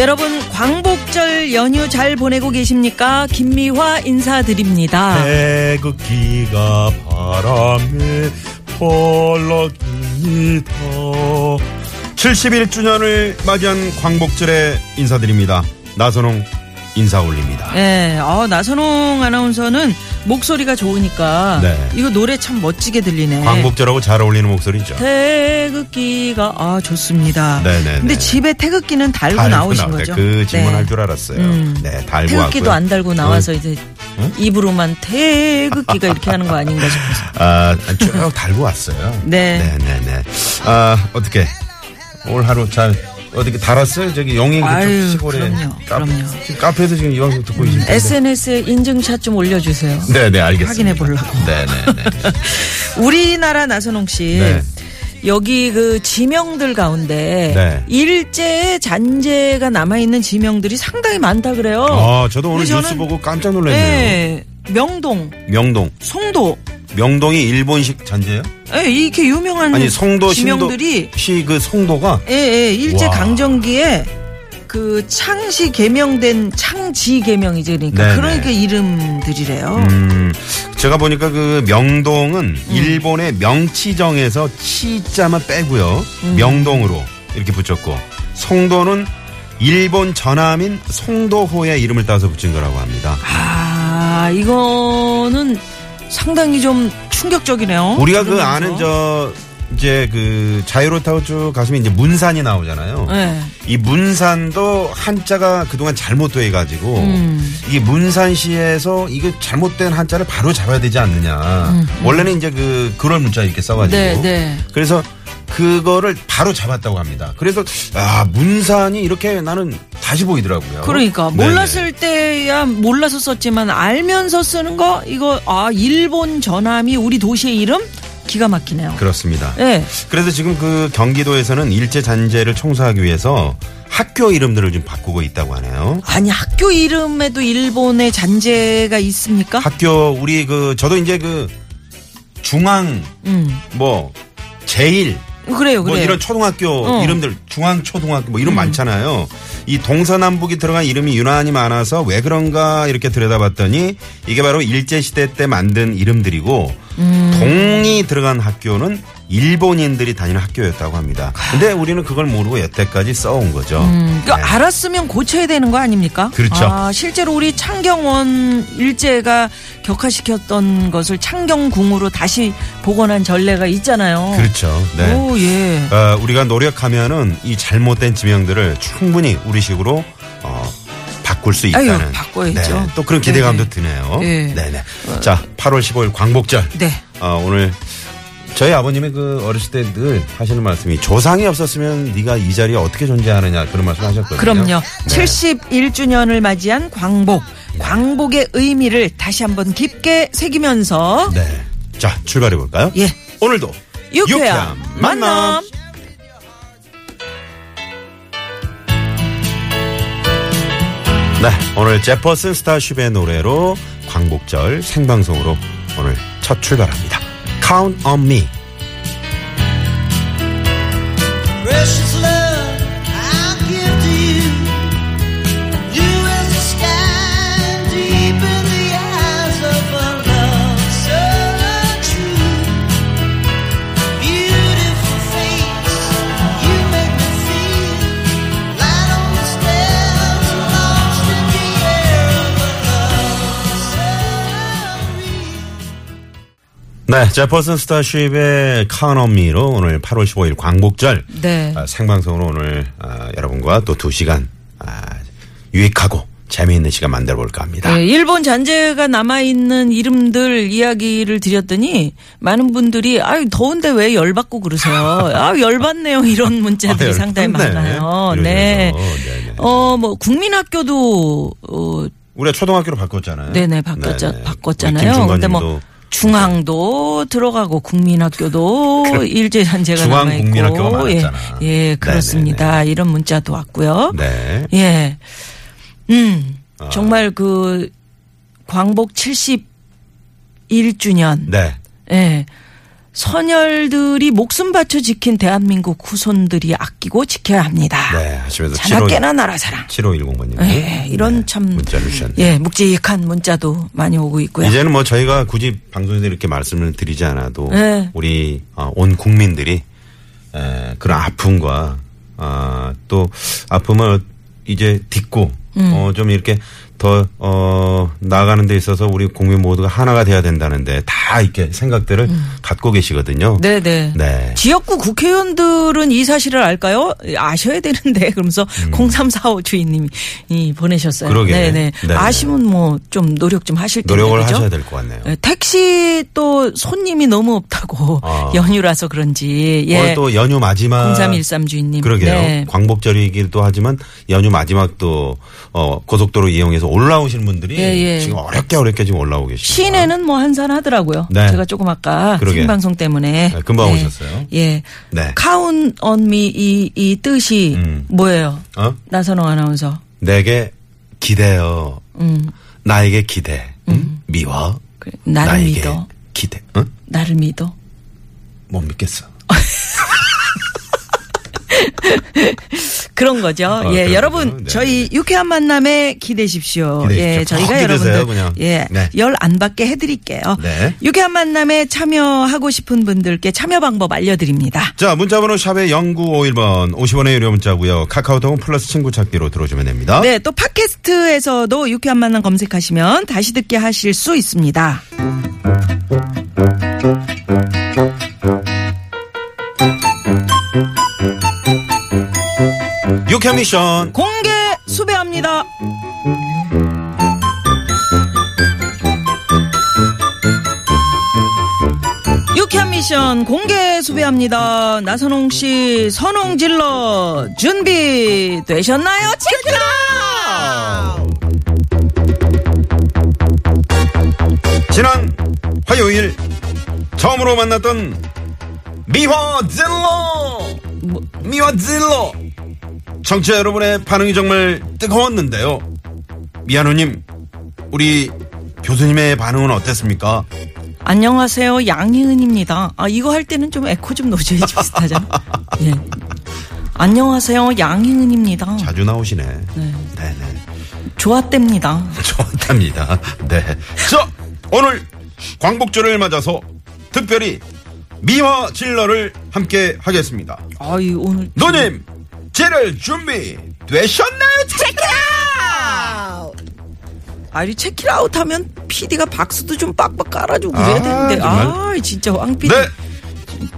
여러분 광복절 연휴 잘 보내고 계십니까? 김미화 인사드립니다. 태극기가 바람에 펄럭입니다 71주년을 맞이한 광복절에 인사드립니다 나선홍 인사 올립니다 네, 어, 나선홍 아나운서는 목소리가 좋으니까 네. 이거 노래 참 멋지게 들리네. 광복절하고 잘 어울리는 목소리죠 태극기가 아 좋습니다. 네네네. 근데 집에 태극기는 달고, 달고 나오신 때 거죠? 그 질문 네. 할줄 알았어요 음. 네 달고 태극기도 왔고요. 안 달고 나와서 이제 응? 입으로만 태극기가 이렇게 하는 거 아닌가 싶어서. 아, 쭉 달고 왔어요. 네. 네네네. 아, 어떻게. 오늘 하루 잘, 어떻게 달았어요? 저기 영인 아유, 그쪽 시골에. 그럼요, 카페, 그럼요. 카페에서 지금 이 방송 듣고 계신데. SNS에 인증샷 좀 올려주세요. 네네, 알겠습니다. 확인해 보려고. 네네네. 우리나라 나선홍 씨. 네. 여기 그 지명들 가운데 네. 일제 잔재가 남아 있는 지명들이 상당히 많다 그래요. 아, 저도 오늘 뉴스 저는- 보고 깜짝 놀랐네요. 네. 명동, 명동. 송도. 명동이 일본식 잔재예요? 예, 이렇게 유명한 아니, 송도, 지명들이 신도, 시그 송도가 예, 예, 일제 와. 강점기에 그 창시 개명된 창지 개명이지 그러니까 네네. 그러니까 이름들이래요. 음, 제가 보니까 그 명동은 일본의 명치정에서 치자만 빼고요. 명동으로 이렇게 붙였고 송도는 일본 전함인 송도호의 이름을 따서 붙인 거라고 합니다. 아, 이거는 상당히 좀 충격적이네요. 우리가 그 들으면서. 아는 저 이제 그 자유로 타고 쭉 가시면 이제 문산이 나오잖아요. 네. 이 문산도 한자가 그동안 잘못돼 가지고 음. 이게 문산시에서 이게 잘못된 한자를 바로 잡아야 되지 않느냐. 원래는 이제 그 그런 문자 이렇게 써가지고. 네, 네. 그래서 그거를 바로 잡았다고 합니다. 그래서 아 문산이 이렇게 나는 다시 보이더라고요. 그러니까 네네. 몰랐을 때야 몰라서 썼지만 알면서 쓰는 거 이거 아 일본 전함이 우리 도시의 이름 기가 막히네요. 그렇습니다. 네. 그래서 지금 그 경기도에서는 일제 잔재를 청소하기 위해서 학교 이름들을 좀 바꾸고 있다고 하네요. 아니 학교 이름에도 일본의 잔재가 있습니까? 학교 우리 그 저도 이제 그 중앙 음. 뭐 제일 그래요, 뭐 그래요. 이런 초등학교 어. 이름들 중앙 초등학교 뭐 음. 이름 많잖아요. 이 동서남북이 들어간 이름이 유난히 많아서 왜 그런가 이렇게 들여다봤더니 이게 바로 일제 시대 때 만든 이름들이고 음. 동이 들어간 학교는 일본인들이 다니는 학교였다고 합니다. 근데 우리는 그걸 모르고 여태까지 써온 거죠. 음, 그 네. 알았으면 고쳐야 되는 거 아닙니까? 그렇죠. 아, 실제로 우리 창경원 일제가 격화시켰던 것을 창경궁으로 다시 복원한 전례가 있잖아요. 그렇죠. 네. 오, 예. 어, 우리가 노력하면은 이 잘못된 지명들을 충분히 우리식으로 어, 바꿀 수 있다는 아유, 바꿔야죠. 네, 또 그런 기대감도 네네. 드네요. 네. 네네. 자, 8월 15일 광복절. 네. 어, 오늘 저희 아버님의 그 어렸을 때 늘 하시는 말씀이 조상이 없었으면 네가 이 자리에 어떻게 존재하느냐 그런 말씀 하셨거든요. 그럼요. 네. 71주년을 맞이한 광복. 광복의 의미를 다시 한번 깊게 새기면서 네. 자, 출발해 볼까요? 예. 오늘도 유쾌한 만남. 네, 오늘 제퍼슨 스타쉽의 노래로 광복절 생방송으로 오늘 첫 출발합니다. Count on me. Precious 네, 제퍼슨 스타쉽의 me로 오늘 8월 15일 광복절 네. 아, 생방송으로 오늘 아, 여러분과 또두 시간 아, 유익하고 재미있는 시간 만들어 볼까 합니다. 네, 일본 잔재가 남아 있는 이름들 이야기를 드렸더니 많은 분들이 아유 더운데 왜 열받고 그러세요. 아 열받네요 이런 문자들이 아, 상당히. 많아요. 네. 네네. 어뭐 국민학교도 어 우리가 초등학교로 바꿨잖아요. 네네 바꿨자 네네. 바꿨잖아요. 근데 뭐김 중앙도 들어가고 국민학교도 일제 잔재가 중앙 남아 있고 국민학교가 많았잖아. 예, 예 그렇습니다. 이런 문자도 왔고요. 네. 예. 음. 아. 정말 그 광복 71주년. 네. 예. 선열들이 목숨 바쳐 지킨 대한민국 후손들이 아끼고 지켜야 합니다. 네. 하시면서 자나깨나 나라 사랑. 7510번님. 예, 이런 참 네. 문자를 주셨네요. 예, 묵직한 문자도 많이 오고 있고요. 이제는 뭐 저희가 굳이 방송에서 이렇게 말씀을 드리지 않아도 네. 우리 어, 온 국민들이 에, 그런 아픔과 아, 또 아픔을 이제 딛고 음. 어, 좀 이렇게 더 어, 나아가는 데 있어서 우리 국민 모두가 하나가 돼야 된다는데 다 이렇게 생각들을 갖고 계시거든요. 음. 네네. 네. 지역구 국회의원들은 이 사실을 알까요? 아셔야 되는데 그러면서 0345 주인님이 이 보내셨어요. 음. 그러게. 네네. 네네. 아시면 뭐 좀 노력 좀 하실 텐데. 노력을 그죠? 하셔야 될 것 같네요. 예, 택시 또 손님이 너무 없다고 아. 연휴라서 그런지 예. 오늘 또 연휴 마지막 0313 주인님. 그러게요. 네. 광복절이기도 하지만 연휴 마지막도 어, 고속도로 이용해서 올라오시는 분들이 예, 예. 지금 어렵게 어렵게 지금 올라오고 계십니다. 시내는 뭐 한산 하더라고요. 네. 제가 조금 아까 그러게. 생방송 때문에 네, 금방 오셨어요. 예. 네. 카운 언미 이, 이 뜻이 음. 뭐예요? 어? 나선홍 아나운서. 내게 기대어. 음. 나에게 기대. 응? 미워. 그래, 나를 나에게 믿어. 기대. 응? 나를 믿어. 못 믿겠어. 그런 거죠. 아, 예, 여러분 거죠. 네, 저희 유쾌한 만남에 기대십시오. 기대십시오. 예, 저희가 여러분들 그냥. 예, 네. 열안 받게 해 드릴게요. 네. 유쾌한 만남에 참여하고 싶은 분들께 참여 방법 알려 드립니다. 자, 문자 번호 샵의 0951번 50원의 유료 문자고요. 카카오톡은 플러스 친구 찾기로 들어오시면 됩니다. 네, 또 팟캐스트에서도 유쾌한 만남 검색하시면 다시 듣게 하실 수 있습니다. 유쾌 미션. 공개 수배합니다. 유쾌한 미션 공개 수배합니다. 나선홍 씨 선홍 질러 준비 되셨나요? 체크라! 지난 화요일 처음으로 만났던 미화 질러 미화 질러 청취자 여러분의 반응이 정말 뜨거웠는데요 미아노님 우리 교수님의 반응은 어땠습니까? 안녕하세요 양희은입니다. 아 이거 할 때는 좀 에코 좀 넣어줘야지 비슷하잖아. 예. 안녕하세요 양희은입니다. 자주 나오시네 네네 좋았답니다. 좋답니다 네. 자 오늘 광복절을 맞아서 특별히 미화 질러를 함께 하겠습니다 아이 오늘 누님 지를 준비 되셨나요? 아이 체키라웃 하면 PD가 박수도 좀 빡빡 깔아주고 그래야 아, 되는데. 아 진짜 왕 PD 네.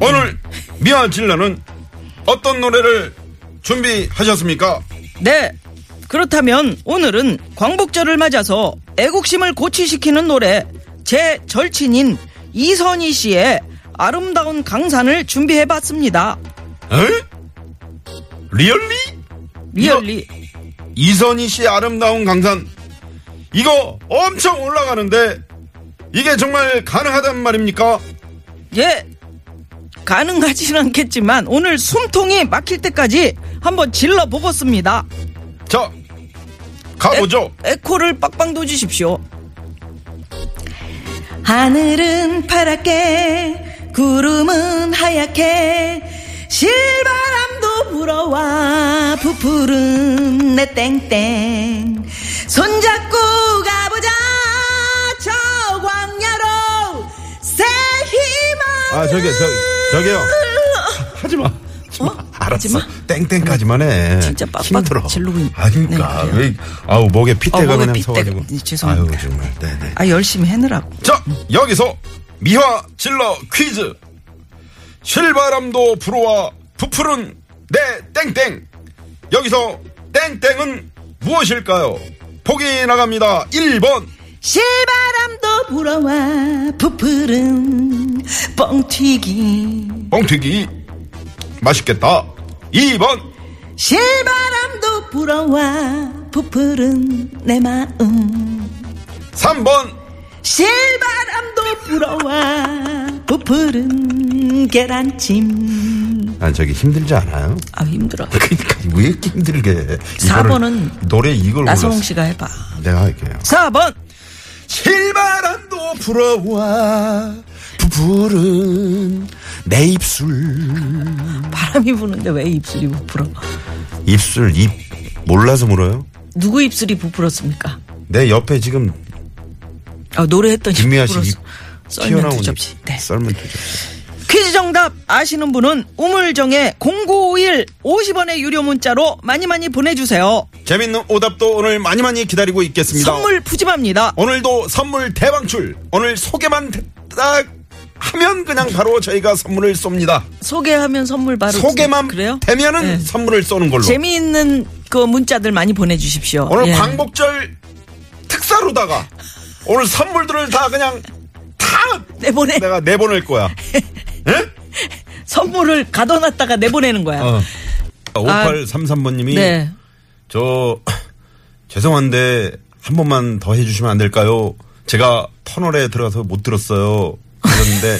오늘 미아질러는 어떤 노래를 준비하셨습니까? 네. 그렇다면 오늘은 광복절을 맞아서 애국심을 고취시키는 노래 제 절친인 이선희 씨의 아름다운 강산을 준비해봤습니다. 에? Really? Really 이선희 씨의 아름다운 강산. 이거 엄청 올라가는데 이게 정말 가능하단 말입니까? 예 가능하지는 않겠지만 오늘 숨통이 막힐 때까지 한번 질러 보겠습니다. 자, 가보죠. 에코를 빡빡 넣어주십시오. 하늘은 파랗게 구름은 하얗게 실바람도 불어와 부푸른 내 땡땡 손잡고 가보자 저 광야로 새 희망 아, 저기, 저, 저기요. 하지 마. 하지 마. 어? 알았어. 하지 땡땡까지만 해. 진짜 빡빡 힘들어. 지르고 있- 아, 그러니까. 네. 왜, 아우, 목에 핏대가 어, 그냥 핏대가. 서가지고. 네, 죄송합니다. 아유, 정말. 네네. 아 열심히 해느라고 자, 여기서 미화 질러 퀴즈. 실바람도 불어와 부푸른 내 땡땡. 여기서 땡땡은 무엇일까요? 보기 나갑니다. 1번. 실바람도 불어와 부풀은 뻥튀기 뻥튀기. 맛있겠다. 2번. 실바람도 불어와 부풀은 내 마음 3번. 실바람도 불어와 부풀은 계란찜 아, 저기 힘들지 않아요? 아 힘들어 그러니까 왜 이렇게 힘들게. 4번은 이거를- 노래 이걸 나성홍. 씨가 해봐 내가 할게요. 4번 실바람도 불어와 부풀은 내 입술 바람이 부는데 왜 입술이 부풀어 입술 입 몰라서 물어요? 누구 입술이 부풀었습니까 내 옆에 지금 아 노래했더니 김미아 씨 입 썰면 두 접시 입 네. 썰면 두 접시 퀴즈 정답 아시는 분은 우물정에 0951 50원의 유료 문자로 많이 많이 보내주세요. 재밌는 오답도 오늘 많이 많이 기다리고 있겠습니다 선물 푸짐합니다. 오늘도 선물 대방출 오늘 소개만 딱 하면 그냥 바로 저희가 선물을 쏩니다 소개하면 선물 바로 소개만 주- 그래요? 되면은 네. 선물을 쏘는 걸로 재미있는 그 문자들 많이 보내주십시오. 오늘 예. 광복절 특사로다가 오늘 선물들을 다 그냥 다 내보내 내가 내보낼 거야. 선물을 가둬놨다가 내보내는 거야. 어. 5833번님이 네. 저 죄송한데 한 번만 더 해주시면 안 될까요? 제가 터널에 들어가서 못 들었어요. 그런데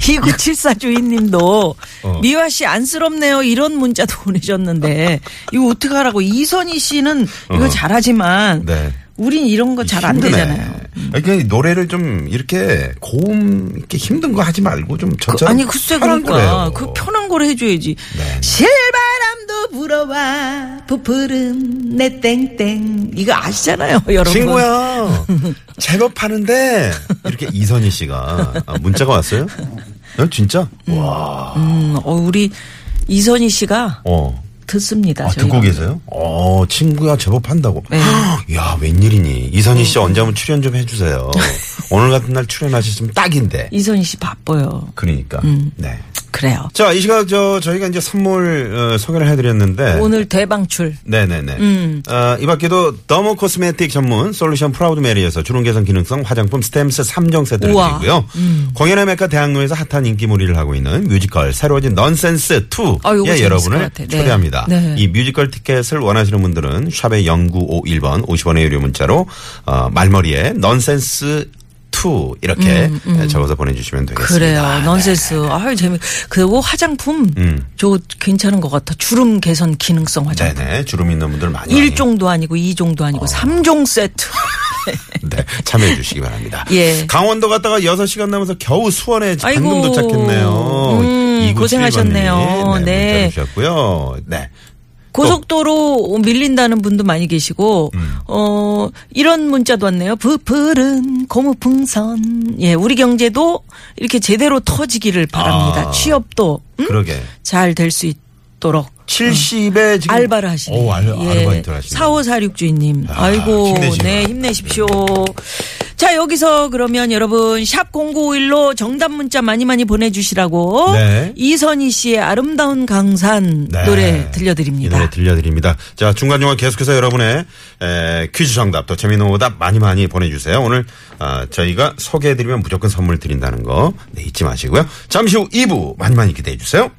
2974 주인님도 어. 미화 씨 안쓰럽네요 이런 문자도 보내셨는데 이거 어떻게 하라고 이선희 씨는 이거 어. 잘하지만 네. 우린 이런 거 잘 안. 되잖아요. 그냥 노래를 좀 이렇게 고음 이렇게 힘든 거 하지 말고 좀 그, 저처럼 아니 글쎄 그러니까. 그 편한 걸 해줘야지. 네. 실바람도 불어와 부풀은 내 땡땡 이거 아시잖아요 여러분. 친구야 제법 하는데 이렇게 이선희 씨가 아, 문자가 왔어요? 어, 진짜? 와. 음, 어, 우리 이선희 씨가 어. 듣습니다. 아. 듣고 계세요? 어, 친구야 제법 한다고. 네. 야, 웬일이니. 이선희 씨 언제 한번 출연 좀 해주세요. 오늘 같은 날 출연하셨으면 딱인데. 이선희 씨 바빠요. 그러니까. 음. 네. 그래요. 자, 이 시각 저 저희가 이제 선물 어, 소개를 해드렸는데. 오늘 대방출. 네네네. 음. 어, 이 밖에도 dermo cosmetic 전문 솔루션 프라우드 메리에서 주름 개선 기능성 화장품 스템스 3종 세트를 우와. 음. 드리고요. 공연의 메카 대학로에서 핫한 인기몰이를 하고 있는 뮤지컬 새로워진 넌센스 2에 아, 재밌을 여러분을. 네. 초대합니다. 네. 이 뮤지컬 티켓을 원하시는 분들은 샵의 0951번 50원의 유료 문자로 어, 말머리에 넌센스 2 이렇게 적어서 보내주시면 되겠습니다. 음, 그래요. 네. 넌센스. 아유, 재미. 그리고 화장품. 음. 저 괜찮은 것 같아. 주름 개선 기능성 화장품. 네네. 주름 있는 분들 많이 일 1종도 아니고 2종도 아니고 삼 3종 세트. 네, 참여해 주시기 바랍니다. 예. 강원도 갔다가 6시간 남아서 겨우 수원에 방금. 도착했네요. 음, 2971 고생하셨네요. 네. 문자 주셨고요. 네. 고속도로 밀린다는 분도 많이 계시고, 음. 어, 이런 문자도 왔네요. 부풀은 고무풍선. 예, 우리 경제도 이렇게 제대로 터지기를 바랍니다. 아. 취업도, 음? 그러게. 잘 될 수 있도록. 70에 지금 알바를 하시네. 오, 알, 아르바이트를 하시네. 4546 주인님. 야, 아이고, 힘내시기 네. 힘내십시오. 자, 여기서 그러면 여러분, 샵 0951로 정답 문자 많이 많이 보내주시라고. 네. 이선희 씨의 아름다운 강산 네. 노래 이 들려드립니다. 노래 들려드립니다. 자, 중간중간 계속해서 여러분의 에, 퀴즈 정답 또 재미있는 오답 많이 많이 보내주세요. 오늘 아, 저희가 소개해드리면 무조건 선물 드린다는 거 네, 잊지 마시고요. 잠시 후 2부 많이 많이 기대해주세요.